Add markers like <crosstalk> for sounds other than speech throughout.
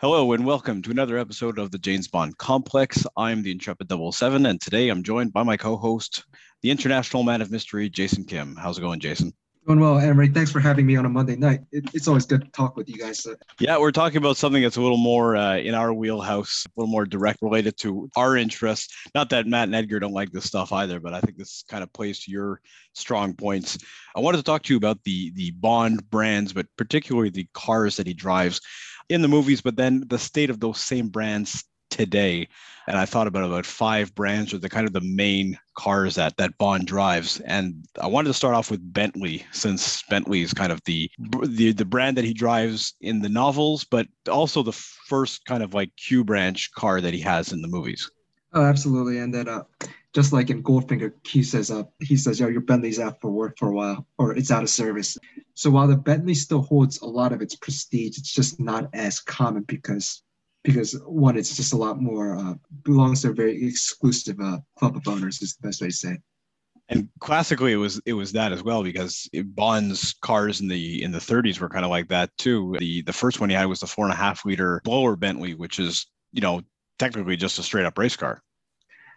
Hello and welcome to another episode of the James Bond Complex. I'm the Intrepid 007, and today I'm joined by my co-host, the International Man of Mystery, Jason Kim. How's it going, Jason? Doing well, Emery. Thanks for having me on a Monday night. It, it's always good to talk with you guys. Yeah, we're talking about something that's a little more uh, in our wheelhouse, a little more direct related to our interests. Not that Matt and Edgar don't like this stuff either, but I think this kind of plays to your strong points. I wanted to talk to you about the the Bond brands, but particularly the cars that he drives in the movies, but then the state of those same brands today. And I thought about about five brands or the kind of the main cars that that Bond drives. And I wanted to start off with Bentley, since Bentley is kind of the the the brand that he drives in the novels, but also the first kind of like Q branch car that he has in the movies. Oh, absolutely. And then uh just like in Goldfinger, he says, uh, he says, yo, your Bentley's out for work for a while, or it's out of service. So while the Bentley still holds a lot of its prestige, it's just not as common because, because one, it's just a lot more uh, belongs to a very exclusive uh, club of owners. Is the best way to say. It. And classically, it was it was that as well because it, Bond's cars in the in the 30s were kind of like that too. The the first one he had was the four and a half liter blower Bentley, which is you know technically just a straight up race car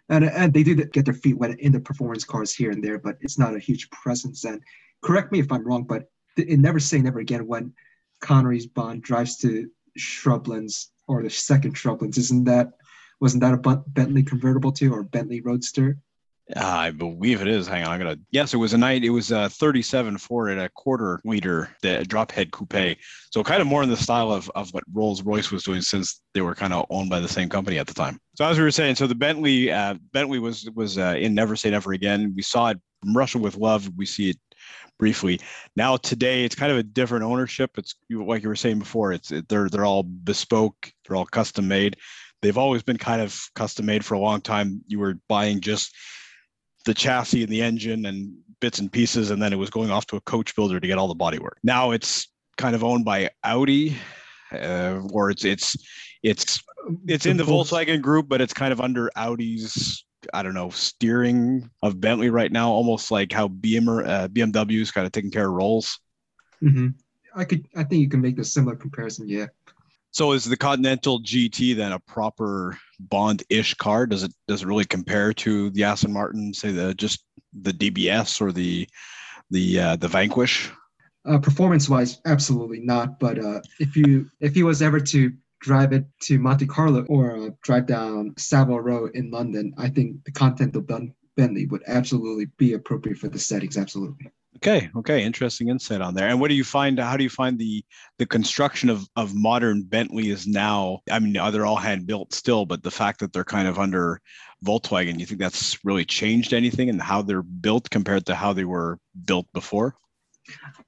and and they did get their feet wet in the performance cars here and there, but it's not a huge presence. And correct me if I'm wrong, but it never say never again when Connery's Bond drives to Shrublands or the second Shrublands. Isn't that wasn't that a Bentley convertible too or Bentley Roadster? Uh, I believe it is. Hang on, I'm gonna. Yes, it was a night. It was a 37 Ford at a quarter liter, the drop head coupe. So kind of more in the style of of what Rolls Royce was doing, since they were kind of owned by the same company at the time. So as we were saying, so the Bentley, uh, Bentley was was uh, in Never Say Never Again. We saw it from Russia with Love. We see it briefly. Now today, it's kind of a different ownership. It's like you were saying before. It's they're they're all bespoke. They're all custom made. They've always been kind of custom made for a long time. You were buying just the chassis and the engine and bits and pieces, and then it was going off to a coach builder to get all the bodywork. Now it's kind of owned by Audi, uh, or it's it's it's it's in the Volkswagen group, but it's kind of under Audi's I don't know steering of Bentley right now, almost like how BMW uh, BMW is kind of taking care of Rolls. Mm-hmm. I could I think you can make a similar comparison. Yeah. So is the Continental GT then a proper Bond-ish car? Does it does it really compare to the Aston Martin, say the just the DBS or the the uh, the Vanquish? Uh, performance-wise, absolutely not. But uh, if you if he was ever to drive it to Monte Carlo or uh, drive down Savile Row in London, I think the content of Continental Bentley would absolutely be appropriate for the settings. Absolutely. Okay, okay, interesting insight on there. And what do you find? How do you find the the construction of of modern Bentley is now? I mean, they're all hand built still, but the fact that they're kind of under Volkswagen, you think that's really changed anything in how they're built compared to how they were built before?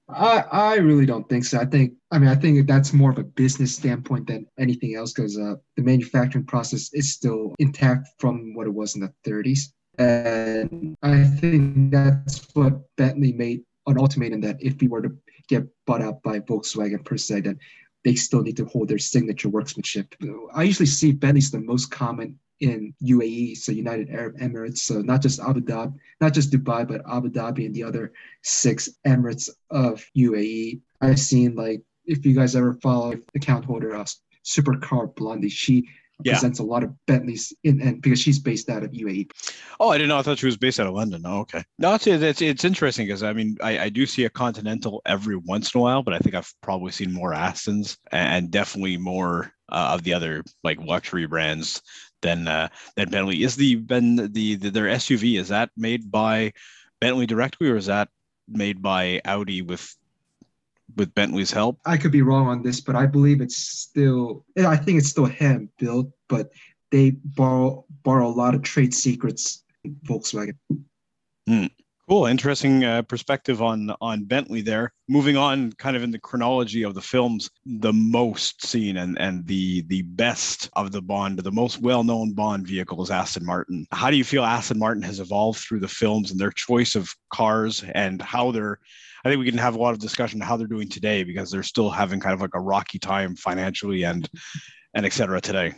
I I really don't think so. I think I mean I think that's more of a business standpoint than anything else because uh, the manufacturing process is still intact from what it was in the 30s. And I think that's what Bentley made an ultimatum that if we were to get bought out by Volkswagen per se, then they still need to hold their signature workmanship. I usually see Bentley's the most common in UAE, so United Arab Emirates, so not just Abu Dhabi, not just Dubai, but Abu Dhabi and the other six Emirates of UAE. I've seen like if you guys ever follow account holder uh, Supercar Blondie, she yeah. presents a lot of Bentleys in and because she's based out of UAE. Oh, I didn't know. I thought she was based out of London. Oh, okay. No, it's it's, it's interesting because I mean I, I do see a Continental every once in a while, but I think I've probably seen more Astons and definitely more uh, of the other like luxury brands than uh, than Bentley. Is the Ben the, the their SUV is that made by Bentley directly or is that made by Audi with with Bentley's help. I could be wrong on this, but I believe it's still. I think it's still hand built, but they borrow borrow a lot of trade secrets. Volkswagen. Mm. Cool, interesting uh, perspective on on Bentley there. Moving on, kind of in the chronology of the films, the most seen and and the the best of the Bond, the most well known Bond vehicle is Aston Martin. How do you feel Aston Martin has evolved through the films and their choice of cars and how they're I think we can have a lot of discussion how they're doing today because they're still having kind of like a rocky time financially and and et cetera today.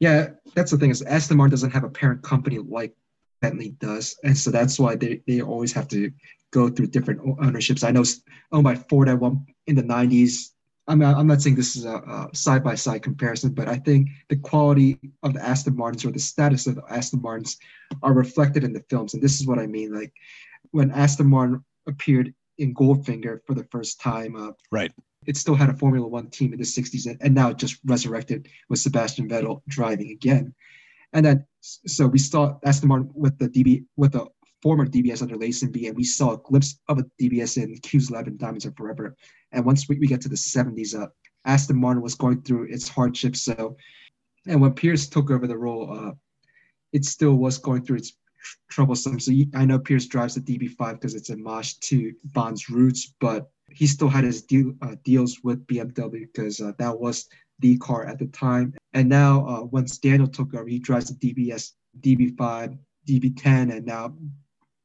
Yeah, that's the thing is Aston Martin doesn't have a parent company like Bentley does, and so that's why they, they always have to go through different ownerships. I know owned by Ford at one in the '90s. I'm not, I'm not saying this is a side by side comparison, but I think the quality of the Aston Martins or the status of the Aston Martins are reflected in the films. And this is what I mean. Like when Aston Martin appeared in Goldfinger for the first time, uh, right? It still had a Formula One team in the 60s, and now it just resurrected with Sebastian Vettel driving again. And then, so we saw Aston Martin with the DB with the former DBS under Lazenby, and we saw a glimpse of a DBS in Q11 Diamonds Are Forever. And once we, we get to the 70s, uh, Aston Martin was going through its hardships. So, and when Pierce took over the role, uh, it still was going through its troublesome. So I know Pierce drives the DB5 because it's a homage to Bond's roots, but he still had his deal, uh, deals with BMW because uh, that was the car at the time. And now, uh, once Daniel took over, he drives the DBS, DB5, DB10, and now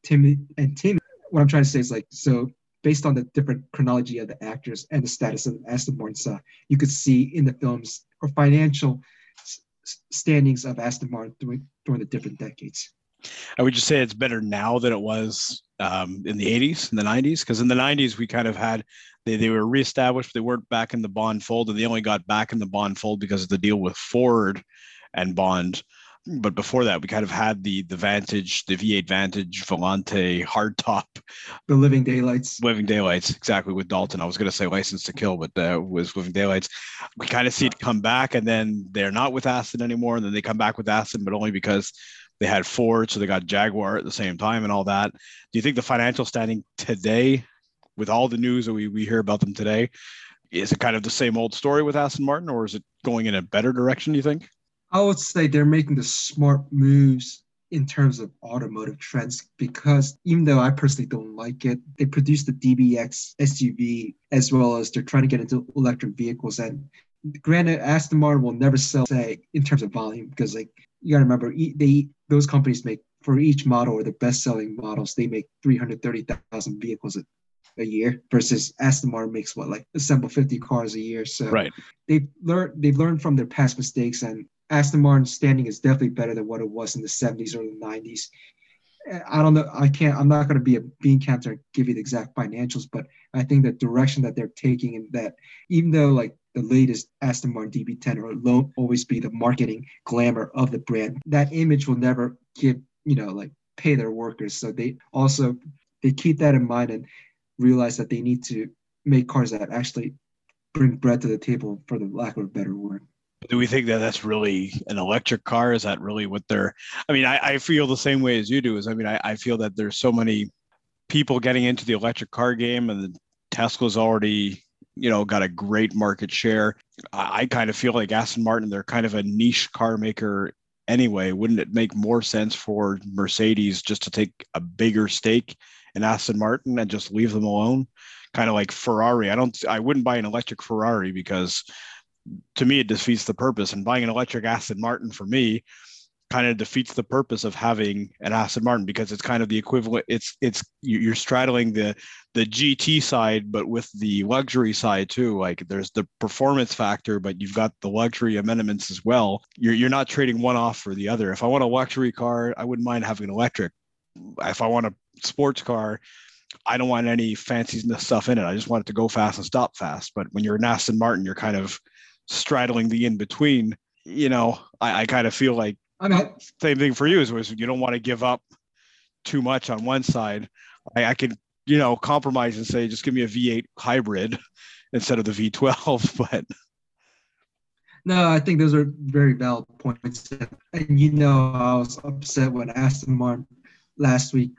Tim and Tim. What I'm trying to say is like so based on the different chronology of the actors and the status of Aston Martin, uh, you could see in the films or financial standings of Aston Martin during, during the different decades. I would just say it's better now than it was um, in the 80s and the 90s, because in the 90s we kind of had they, they were reestablished, they weren't back in the Bond fold, and they only got back in the Bond fold because of the deal with Ford and Bond but before that, we kind of had the the Vantage, the V8 Vantage, Volante, hardtop, the Living Daylights, Living Daylights, exactly with Dalton. I was going to say License to Kill, but uh, was Living Daylights. We kind of see it come back, and then they're not with Aston anymore, and then they come back with Aston, but only because they had Ford, so they got Jaguar at the same time and all that. Do you think the financial standing today, with all the news that we, we hear about them today, is it kind of the same old story with Aston Martin, or is it going in a better direction? Do you think? I would say they're making the smart moves in terms of automotive trends because even though I personally don't like it, they produce the DBX SUV as well as they're trying to get into electric vehicles. And granted, Aston Martin will never sell, say, in terms of volume because like you got to remember, they those companies make for each model or the best-selling models, they make 330,000 vehicles a, a year versus Aston Martin makes what like assemble 50 cars a year. So right. they've learned they've learned from their past mistakes and Aston Martin's standing is definitely better than what it was in the 70s or the 90s. I don't know. I can't. I'm not going to be a bean counter and give you the exact financials, but I think the direction that they're taking, and that even though like the latest Aston Martin DB10 or will always be the marketing glamour of the brand, that image will never give you know like pay their workers. So they also they keep that in mind and realize that they need to make cars that actually bring bread to the table, for the lack of a better word do we think that that's really an electric car? Is that really what they're? I mean, I, I feel the same way as you do. Is I mean, I, I feel that there's so many people getting into the electric car game, and the Tesla's already, you know, got a great market share. I, I kind of feel like Aston Martin, they're kind of a niche car maker anyway. Wouldn't it make more sense for Mercedes just to take a bigger stake in Aston Martin and just leave them alone? Kind of like Ferrari. I don't. I wouldn't buy an electric Ferrari because to me, it defeats the purpose. And buying an electric Aston Martin for me kind of defeats the purpose of having an Aston Martin because it's kind of the equivalent. It's it's you're straddling the the GT side, but with the luxury side too. Like there's the performance factor, but you've got the luxury amendments as well. You're you're not trading one off for the other. If I want a luxury car, I wouldn't mind having an electric. If I want a sports car, I don't want any fancy stuff in it. I just want it to go fast and stop fast. But when you're an Aston Martin, you're kind of straddling the in between, you know, I, I kind of feel like I mean, same thing for you is was you don't want to give up too much on one side. I, I can, you know, compromise and say just give me a V8 hybrid <laughs> instead of the V12. <laughs> But no, I think those are very valid points. And you know, I was upset when Aston Martin last week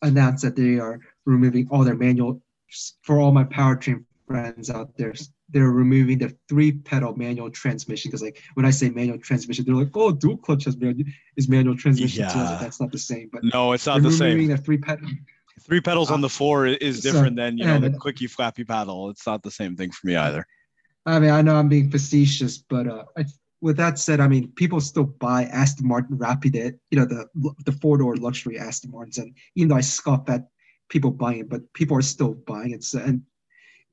announced that they are removing all their manual for all my powertrain friends out there they're removing the three pedal manual transmission because like when I say manual transmission, they're like, oh, dual clutch has manual is manual transmission. Yeah. So like, that's not the same. But no, it's not the same. Removing the three pedal. Three pedals uh, on the floor is different so, than you know the clicky flappy paddle. It's not the same thing for me either. I mean, I know I'm being facetious, but uh, I, with that said, I mean, people still buy Aston Martin Rapide, you know, the the four door luxury Aston Martins, and even though I scoff at people buying it, but people are still buying it. So, and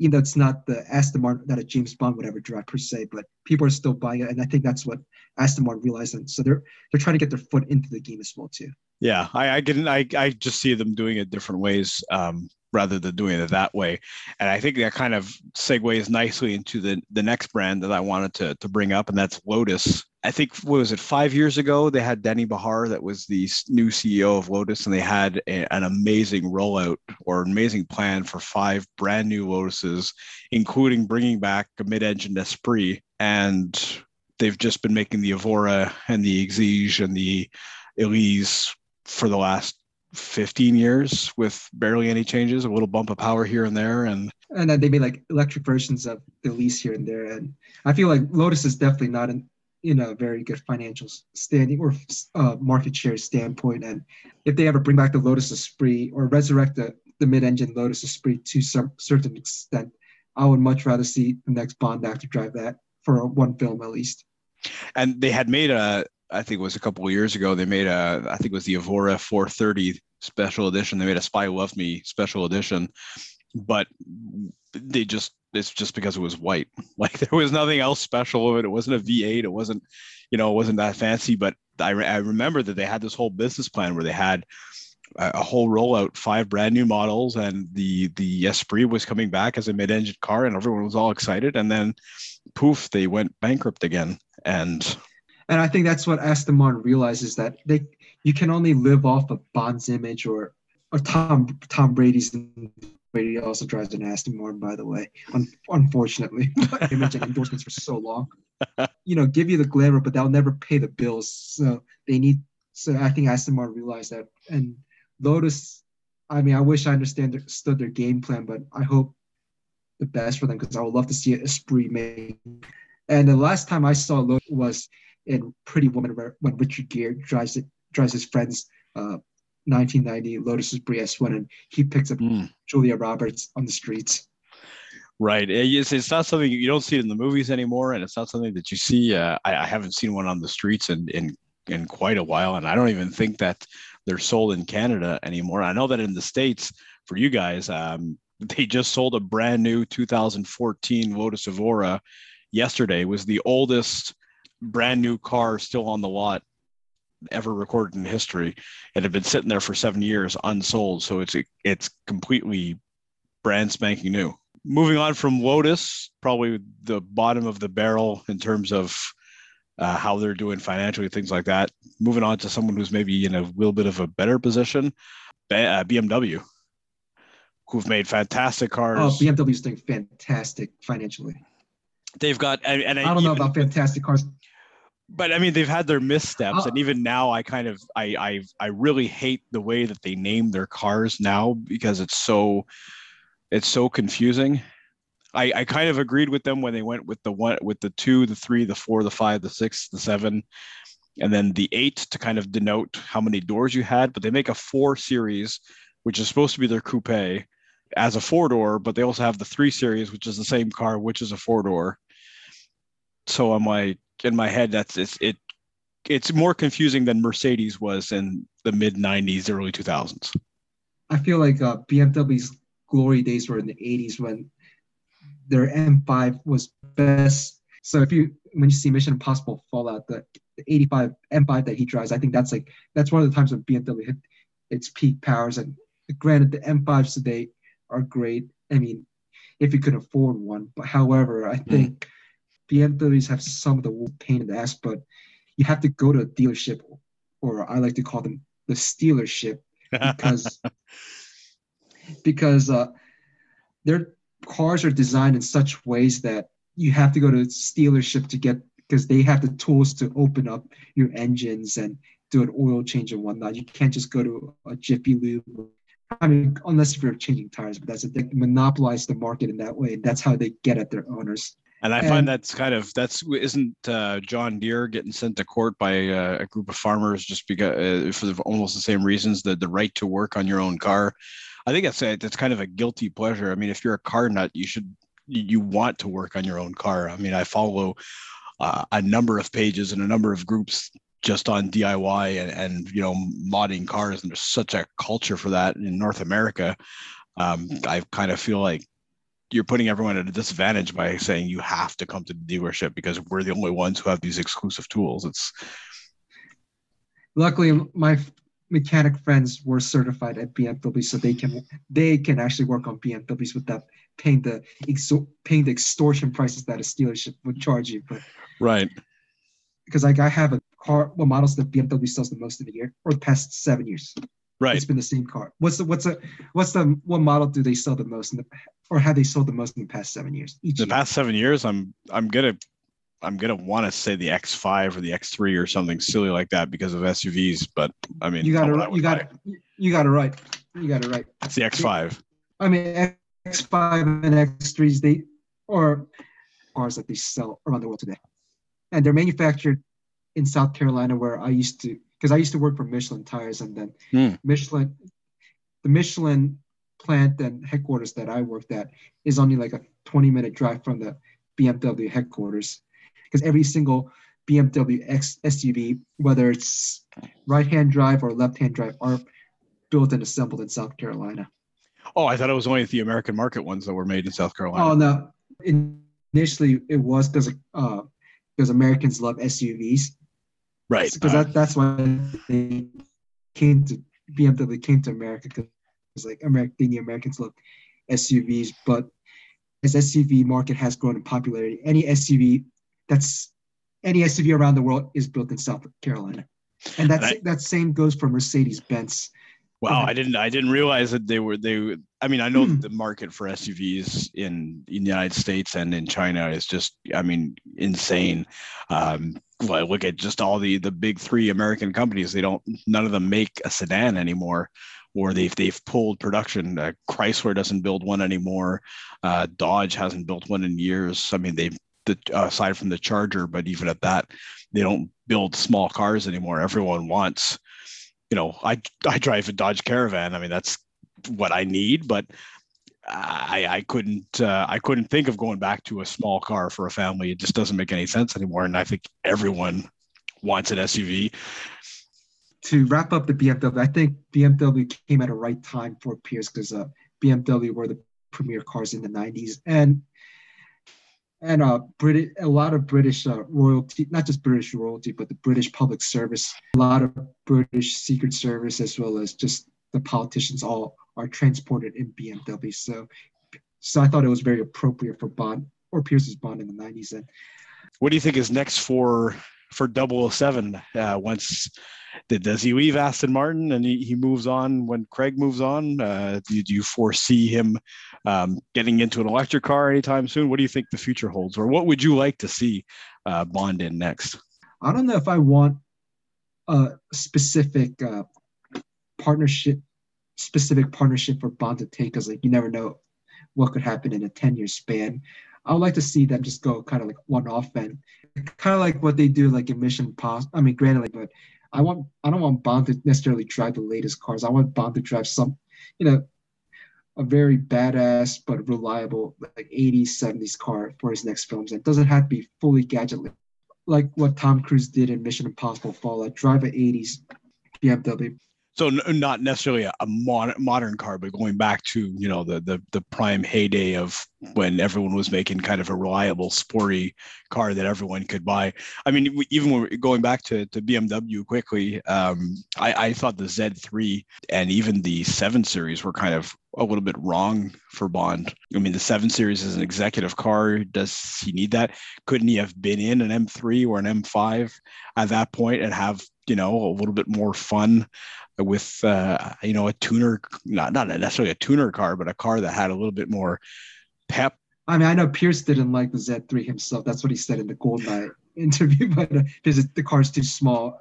even though it's not the Aston Martin that a James Bond would ever per se, but people are still buying it, and I think that's what Aston Martin realized, and so they're they're trying to get their foot into the game as well too. Yeah, I I can I I just see them doing it different ways. Um, rather than doing it that way. And I think that kind of segues nicely into the the next brand that I wanted to to bring up, and that's Lotus. I think what was it five years ago they had Denny Bahar that was the new CEO of Lotus, and they had a, an amazing rollout or amazing plan for five brand new Lotuses, including bringing back a mid-engine Esprit, and they've just been making the Evora and the Exige and the Elise for the last 15 years with barely any changes, a little bump of power here and there. And and then they made like electric versions of Elise here and there. And I feel like Lotus is definitely not in, in a very good financial standing or uh, market share standpoint. And if they ever bring back the Lotus Esprit or resurrect the, the mid-engine Lotus Esprit to some certain extent, I would much rather see the next Bond actor drive that for one film at least. And they had made a I think it was a couple of years ago. They made a, I think it was the Evora 430 special edition. They made a Spy Who Loved Me special edition, but they just it's just because it was white. <laughs> Like there was nothing else special of it. It wasn't a V8. It wasn't, you know, it wasn't that fancy. But I, I remember that they had this whole business plan where they had a, a whole rollout, five brand new models, and the the Esprit was coming back as a mid-engine car, and everyone was all excited. And then, poof, they went bankrupt again. And and I think that's what Aston Martin realizes that they you can only live off of Bond's image or or Tom Tom Brady's Brady also drives an Aston Martin, by the way. Un- unfortunately, <laughs> image and endorsements for so long. <laughs> You know, give you the glamour, but they'll never pay the bills. So they need. So I think Aston Martin realized that, and Lotus. I mean, I wish I understand understood their game plan, but I hope the best for them because I would love to see Esprit made. And the last time I saw Lotus was in Pretty Woman when Richard Gere drives it drives his friends uh, 1990 Lotus Esprit S1 and he picks up mm. Julia Roberts on the streets. Right. It's, it's not something you don't see it in the movies anymore, and it's not something that you see. Uh, I, I, haven't seen one on the streets in, in in quite a while, and I don't even think that they're sold in Canada anymore. I know that in the states, for you guys, um, <laughs> they just sold a brand new 2014 Lotus Evora yesterday. It was the oldest brand new car still on the lot ever recorded in history. It had been sitting there for seven years unsold, so it's it's completely brand spanking new. Moving on from Lotus, probably the bottom of the barrel in terms of uh, how they're doing financially, things like that. Moving on to someone who's maybe in a little bit of a better position, BMW, who've made fantastic cars. Oh, BMW is doing fantastic financially. They've got, and, and I, I don't know about fantastic cars but I mean, they've had their missteps, uh, and even now, I kind of, I, I, I really hate the way that they name their cars now because it's so, it's so confusing. I, I kind of agreed with them when they went with the one, with the two, the three, the four, the five, the six, the seven, and then the eight to kind of denote how many doors you had. But they make a four series, which is supposed to be their coupe, as a four door, but they also have the three series, which is the same car, which is a four door. So I'm like, in my head that's it's, it it's more confusing than Mercedes was in the mid 90s, early 2000s. I feel like uh, BMW's glory days were in the 80s when their M5 was best. So if you when you see Mission Impossible Fallout, the, the 85 M5 that he drives, I think that's like that's one of the times when BMW hit its peak powers. And granted, the M5s today are great. I mean, if you could afford one, but however, I hmm. think. Mm BMWs have some of the pain in the ass, but you have to go to a dealership, or I like to call them the stealership, because <laughs> because uh, their cars are designed in such ways that you have to go to a dealership to get because they have the tools to open up your engines and do an oil change and whatnot. You can't just go to a Jiffy Lube. I mean, unless if you're changing tires, but that's a, they monopolize the market in that way. That's how they get at their owners. And I and, find that's kind of that's isn't uh, John Deere getting sent to court by uh, a group of farmers just because uh, for almost the same reasons the the right to work on your own car. I think that's a, that's kind of a guilty pleasure. I mean, if you're a car nut, you should you want to work on your own car. I mean, I follow uh, a number of pages and a number of groups just on DIY and, and you know modding cars, and there's such a culture for that in North America. Um, I kind of feel like you're putting everyone at a disadvantage by saying you have to come to the dealership because we're the only ones who have these exclusive tools. It's luckily my mechanic friends were certified at BMW, so they can they can actually work on BMWs without paying the paying the extortion prices that a dealership would charge you. But right, because like I have a car, what models that BMW sells the most in a year or the past seven years? Right, it's been the same car. What's the what's the what's the what model do they sell the most in the or have they sold the most in the past seven years? Each the year? past seven years, I'm I'm gonna I'm gonna want to say the X5 or the X3 or something silly like that because of SUVs. But I mean, you got it. You got it. You got it right. You got it right. It's the X5. I mean, X5 and X3s, they or cars that they sell around the world today, and they're manufactured in South Carolina, where I used to, because I used to work for Michelin tires, and then mm. Michelin, the Michelin plant and headquarters that I worked at is only like a 20 minute drive from the BMW headquarters because every single BMW X SUV, whether it's right hand drive or left hand drive, are built and assembled in South Carolina. Oh, I thought it was only the American market ones that were made in South Carolina. Oh no, initially it was because uh, because Americans love SUVs. Right. Because uh, that, that's why they came to BMW came to America because it's like American the Americans love SUVs, but as SUV market has grown in popularity, any SUV that's any SUV around the world is built in South Carolina, and that's and I, that same goes for Mercedes Benz. Wow, I didn't I didn't realize that they were they. I mean, I know the market for SUVs in, in the United States and in China is just I mean insane. Um, look at just all the the big three American companies. They don't none of them make a sedan anymore or they've they've pulled production. Uh, Chrysler doesn't build one anymore. Uh, Dodge hasn't built one in years. I mean, they the aside from the Charger, but even at that, they don't build small cars anymore. Everyone wants, you know, I I drive a Dodge Caravan. I mean, that's what I need, but I, I couldn't uh, I couldn't think of going back to a small car for a family. It just doesn't make any sense anymore. And I think everyone wants an SUV. To wrap up the BMW, I think BMW came at a right time for Pierce because uh, BMW were the premier cars in the 90s, and and uh, British, a lot of British uh, royalty, not just British royalty, but the British public service, a lot of British Secret Service, as well as just the politicians, all are transported in BMW. So, so I thought it was very appropriate for Bond or Pierce's Bond in the '90s. And what do you think is next for for 007 uh, once does he leave Aston Martin and he, he moves on when Craig moves on? Uh, do, do, you foresee him um, getting into an electric car anytime soon? What do you think the future holds, or what would you like to see uh, Bond in next? I don't know if I want a specific uh, partnership, specific partnership for Bond to take, because like you never know what could happen in a ten year span. I would like to see them just go kind of like one off and kind of like what they do like in Mission Impossible. I mean, granted, like, but I want I don't want Bond to necessarily drive the latest cars. I want Bond to drive some, you know, a very badass but reliable like 80s 70s car for his next films. It doesn't have to be fully gadget like what Tom Cruise did in Mission Impossible Fallout. Drive an 80s BMW so n- not necessarily a, a mod- modern car, but going back to you know the, the the prime heyday of when everyone was making kind of a reliable, sporty car that everyone could buy. I mean, even going back to, to BMW quickly, um, I, I thought the Z3 and even the 7 Series were kind of a little bit wrong for Bond. I mean, the 7 Series is an executive car. Does he need that? Couldn't he have been in an M3 or an M5 at that point and have you know a little bit more fun with uh, you know a tuner, not not necessarily a tuner car, but a car that had a little bit more pep. I mean, I know Pierce didn't like the Z3 himself. That's what he said in the Gold Goldeneye interview, <laughs> but uh, because the car's too small.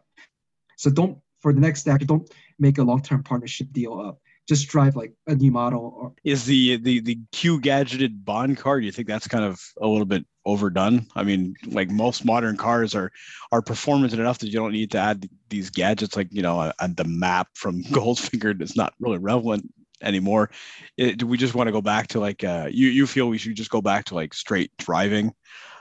So don't for the next actor, don't make a long-term partnership deal up just drive like a new model or is the the the q gadgeted bond car do you think that's kind of a little bit overdone i mean like most modern cars are are performance enough that you don't need to add these gadgets like you know and the map from <laughs> goldfinger is not really relevant anymore it, do we just want to go back to like uh you you feel we should just go back to like straight driving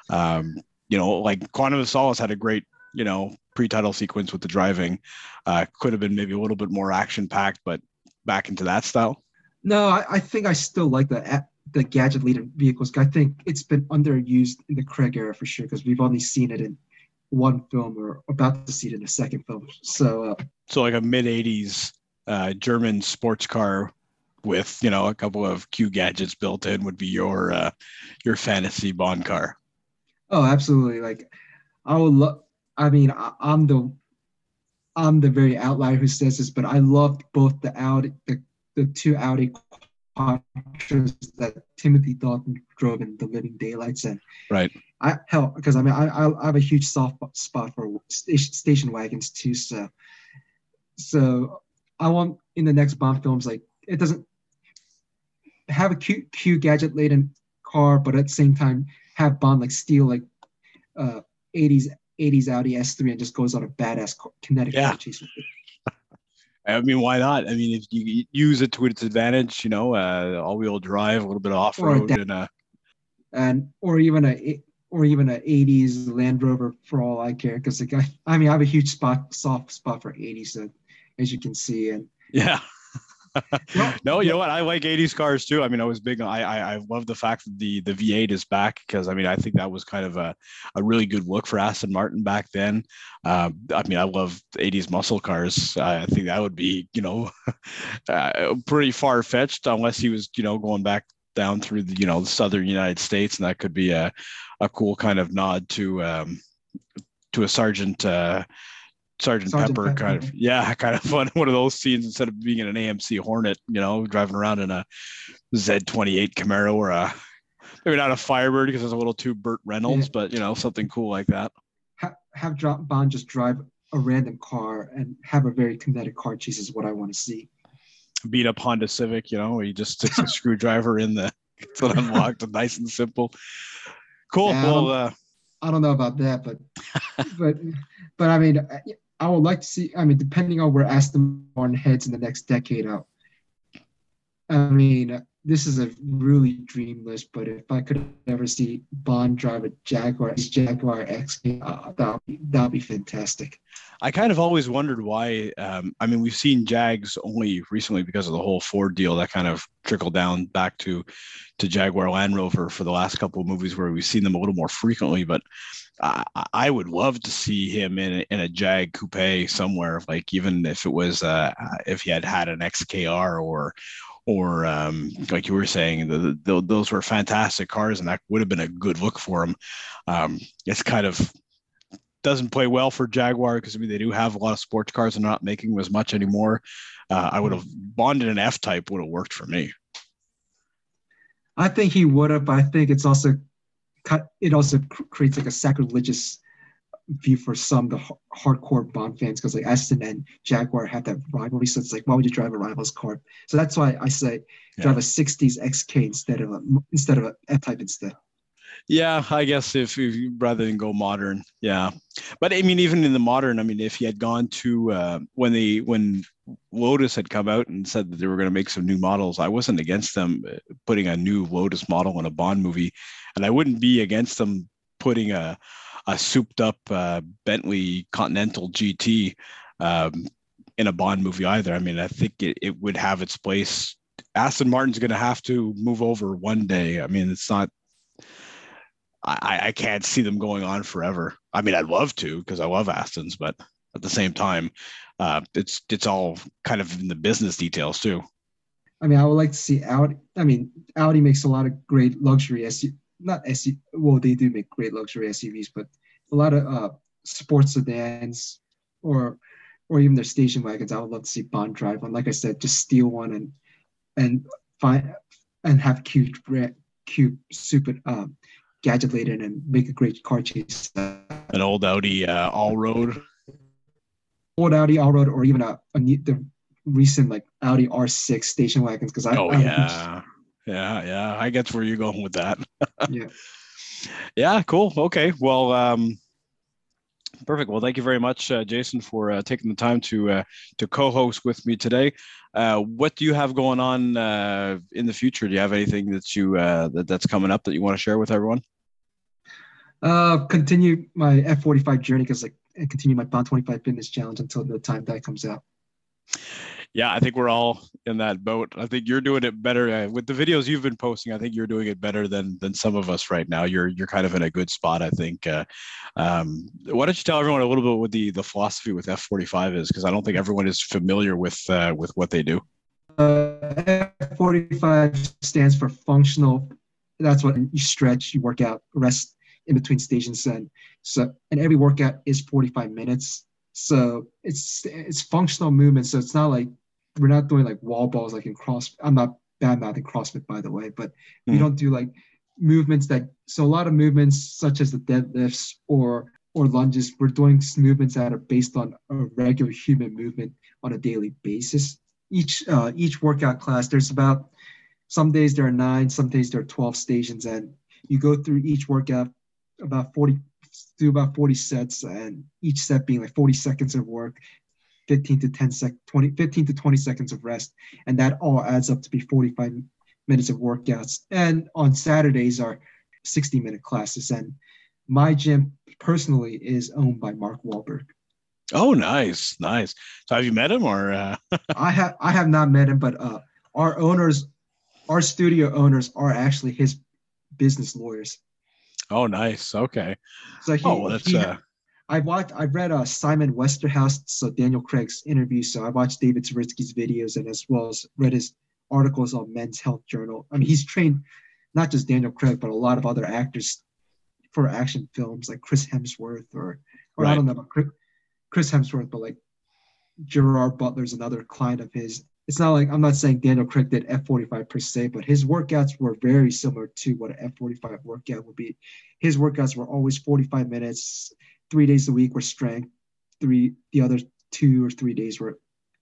um you know like quantum of solace had a great you know pre-title sequence with the driving uh could have been maybe a little bit more action packed but back into that style? No, I, I think I still like the the gadget leader vehicles. I think it's been underused in the Craig era for sure because we've only seen it in one film or about to see it in the second film. So, uh, so like a mid '80s uh, German sports car with you know a couple of Q gadgets built in would be your uh, your fantasy Bond car. Oh, absolutely! Like I would love. I mean, I, am the I'm the very outlier who says this, but I loved both the Audi, the, the two Audi quattros that Timothy Dalton drove in The Living Daylights, and right. I hell because I mean I I have a huge soft spot for station wagons too, so so I want in the next Bond films like it doesn't have a cute cute gadget laden car, but at the same time have Bond like steal like uh 80s 80s Audi S3 and just goes on a badass kinetic yeah. chase. <laughs> I mean, why not? I mean, if you use it to its advantage, you know, uh, all-wheel drive, a little bit of off-road, and uh, and or even a or even a 80s Land Rover for all I care. Because like I, I mean, I have a huge spot, soft spot for 80s, as you can see, and yeah, no, you know what? I like 80s cars too. I mean, I was big. I I, I love the fact that the the V8 is back because I mean, I think that was kind of a, a really good look for Aston Martin back then. Uh, I mean, I love 80s muscle cars. I think that would be you know <laughs> uh, pretty far fetched unless he was you know going back down through the you know the southern United States, and that could be a a cool kind of nod to um, to a sergeant. Uh, Sergeant, Sergeant Pepper, Pepper, kind of yeah, <laughs> kind of fun. One of those scenes instead of being in an AMC Hornet, you know, driving around in a Z28 Camaro or a maybe not a Firebird because it's a little too Burt Reynolds, yeah. but you know, something cool like that. Have, have Bond just drive a random car and have a very kinetic car chase is what I want to see. Beat up Honda Civic, you know, where he just sticks a <laughs> screwdriver in the it's unlocked, nice and simple. Cool. Yeah, well, I uh, I don't know about that, but but but I mean, I would like to see. I mean, depending on where Aston Martin heads in the next decade out. I mean, this is a really dream list, but if I could ever see Bond drive a Jaguar, Jaguar X, uh, that would be, that'd be fantastic. I kind of always wondered why. Um, I mean, we've seen Jags only recently because of the whole Ford deal that kind of trickled down back to to Jaguar Land Rover for the last couple of movies where we've seen them a little more frequently. But I, I would love to see him in a, in a Jag coupe somewhere, like even if it was uh, if he had had an XKR or or um, like you were saying, the, the, those were fantastic cars, and that would have been a good look for him. Um, it's kind of doesn't play well for Jaguar because I mean they do have a lot of sports cars and not making as much anymore. Uh, I would have bonded an F type would have worked for me. I think he would have. I think it's also it also creates like a sacrilegious view for some the hardcore Bond fans because like Aston and Jaguar have that rivalry. So it's like, why would you drive a rival's car? So that's why I say yeah. drive a '60s XK instead of a instead of a F type instead. Yeah, I guess if, if rather than go modern, yeah. But I mean, even in the modern, I mean, if he had gone to uh, when they when Lotus had come out and said that they were going to make some new models, I wasn't against them uh, putting a new Lotus model in a Bond movie, and I wouldn't be against them putting a a souped up uh, Bentley Continental GT um, in a Bond movie either. I mean, I think it, it would have its place. Aston Martin's going to have to move over one day. I mean, it's not I, I can't see them going on forever. I mean, I'd love to because I love Aston's, but at the same time, uh, it's it's all kind of in the business details too. I mean, I would like to see Audi. I mean, Audi makes a lot of great luxury SUV, not SUV. Well, they do make great luxury SUVs, but a lot of uh, sports sedans or or even their station wagons. I would love to see Bond drive one. Like I said, just steal one and and find and have cute cute super um, gadget laden and make a great car chase. An old Audi uh, all road. Old Audi all road, or even a, a the recent like Audi RS6 station wagons. Because I oh I yeah, yeah, yeah. I guess where you're going with that. <laughs> yeah. Yeah. Cool. Okay. Well. um Perfect. Well, thank you very much, uh, Jason, for uh, taking the time to uh, to co-host with me today. Uh, what do you have going on uh, in the future? Do you have anything that you uh, that, that's coming up that you want to share with everyone? Uh, continue my F45 journey because like and continue my Bond 25 fitness challenge until the time that comes out. Yeah, I think we're all in that boat. I think you're doing it better uh, with the videos you've been posting. I think you're doing it better than than some of us right now. You're you're kind of in a good spot, I think. Uh, um, why don't you tell everyone a little bit what the the philosophy with F45 is? Because I don't think everyone is familiar with uh, with what they do. Uh, F45 stands for functional. That's what you stretch, you work out, rest in between stations, and so and every workout is 45 minutes. So it's it's functional movement. So it's not like we're not doing like wall balls like in cross. I'm not bad mouthing CrossFit by the way, but mm. we don't do like movements that. So a lot of movements such as the deadlifts or or lunges, we're doing movements that are based on a regular human movement on a daily basis. Each uh, each workout class, there's about some days there are nine, some days there are 12 stations, and you go through each workout about 40 do about 40 sets and each set being like 40 seconds of work 15 to 10 sec 20 15 to 20 seconds of rest and that all adds up to be 45 minutes of workouts and on saturdays are 60 minute classes and my gym personally is owned by mark Wahlberg. oh nice nice so have you met him or uh... <laughs> i have i have not met him but uh our owners our studio owners are actually his business lawyers Oh, nice. Okay. So he, oh, well, that's. He, uh... I watched. I read uh, Simon Westerhouse, so Daniel Craig's interview. So I watched David Zaritsky's videos and as well as read his articles on Men's Health Journal. I mean, he's trained not just Daniel Craig, but a lot of other actors for action films like Chris Hemsworth or or right. I don't know about Chris Hemsworth, but like Gerard Butler's another client of his it's not like I'm not saying Daniel Craig did F45 per se, but his workouts were very similar to what an F45 workout would be. His workouts were always 45 minutes, three days a week were strength, three the other two or three days were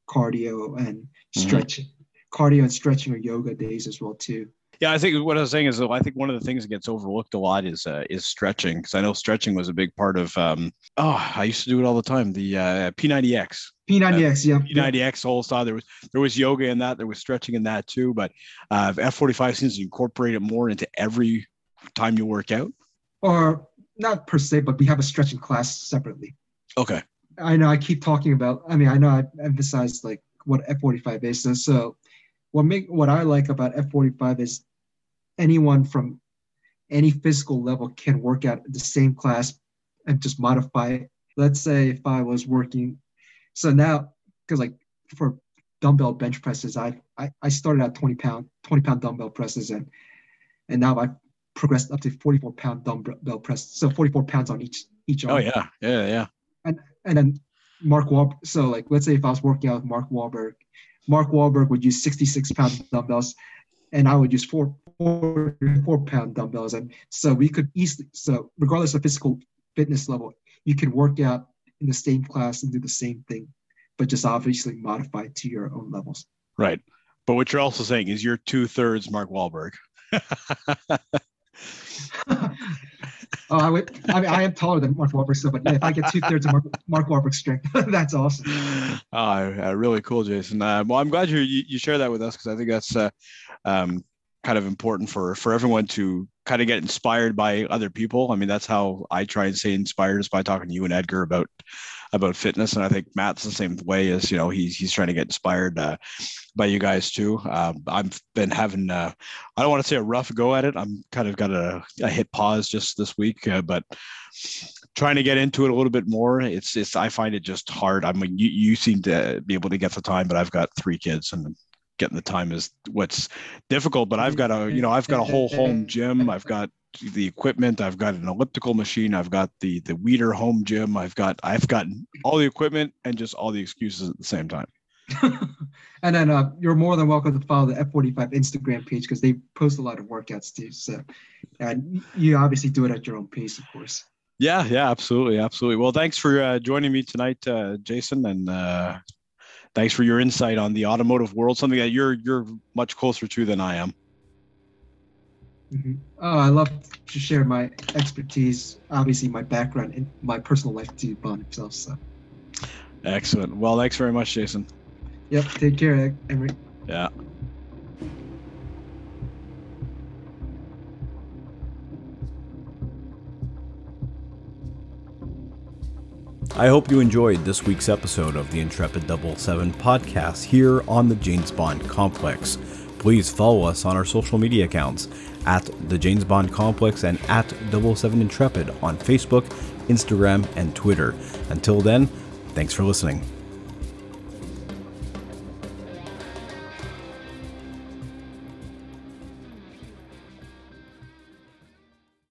cardio and mm-hmm. stretching, mm-hmm. cardio and stretching or yoga days as well too. Yeah, I think what I was saying is I think one of the things that gets overlooked a lot is uh, is stretching because I know stretching was a big part of. Um, oh, I used to do it all the time. The uh, P90X. P90X, uh, yeah. P90X whole style. There was there was yoga in that. There was stretching in that too. But uh, F45 seems to incorporate it more into every time you work out. Or not per se, but we have a stretching class separately. Okay. I know I keep talking about. I mean, I know I emphasized like what F45 is. So, so what make what I like about F45 is anyone from any physical level can work out the same class and just modify it. Let's say if I was working, so now because like for dumbbell bench presses, I, I I started at 20 pound 20 pound dumbbell presses and and now I've progressed up to 44 pound dumbbell press. So 44 pounds on each each oh, arm. Oh yeah, yeah, yeah. And and then Mark Wahlberg. So like let's say if I was working out with Mark Wahlberg, Mark Wahlberg would use 66 pound dumbbells, and I would use four four, four pound dumbbells. And so we could easily, so regardless of physical fitness level, you can work out in the same class and do the same thing, but just obviously modify to your own levels. Right. But what you're also saying is you're two thirds Mark Wahlberg. <laughs> oh, I would. I mean, I am taller than Mark Wahlberg, so but yeah, if I get two thirds of Mark, Mark Wahlberg's strength, <laughs> that's awesome. Oh, really cool, Jason. Uh, well, I'm glad you you share that with us because I think that's uh, um, kind of important for for everyone to kind of get inspired by other people. I mean, that's how I try and stay inspired is by talking to you and Edgar about about fitness, and I think Matt's the same way as you know he's he's trying to get inspired uh, by you guys too. Um, I've been having uh, I don't want to say a rough go at it. I'm kind of got a, a hit pause just this week, uh, but trying to get into it a little bit more. It's it's I find it just hard. I mean, you you seem to be able to get the time, but I've got three kids and getting the time is what's difficult. But I've got a, you know, I've got a whole home gym. I've got the equipment. I've got an elliptical machine. I've got the the Weider home gym. I've got I've got all the equipment and just all the excuses at the same time. <laughs> and then uh, you're more than welcome to follow the F45 Instagram page because they post a lot of workouts too. So, and you obviously do it at your own pace, of course. Yeah, yeah, absolutely, absolutely. Well, thanks for uh, joining me tonight, uh, Jason, and uh, thanks for your insight on the automotive world, something that you're you're much closer to than I am. Mm-hmm. Oh, I love to share my expertise, obviously my background and my personal life to Bond himself. So. Excellent. Well, thanks very much, Jason. Yep. Take care, Emery. Yeah. I hope you enjoyed this week's episode of the Intrepid 77 podcast here on the James Bond Complex. Please follow us on our social media accounts at the James Bond Complex and at 77 Intrepid on Facebook, Instagram, and Twitter. Until then, thanks for listening.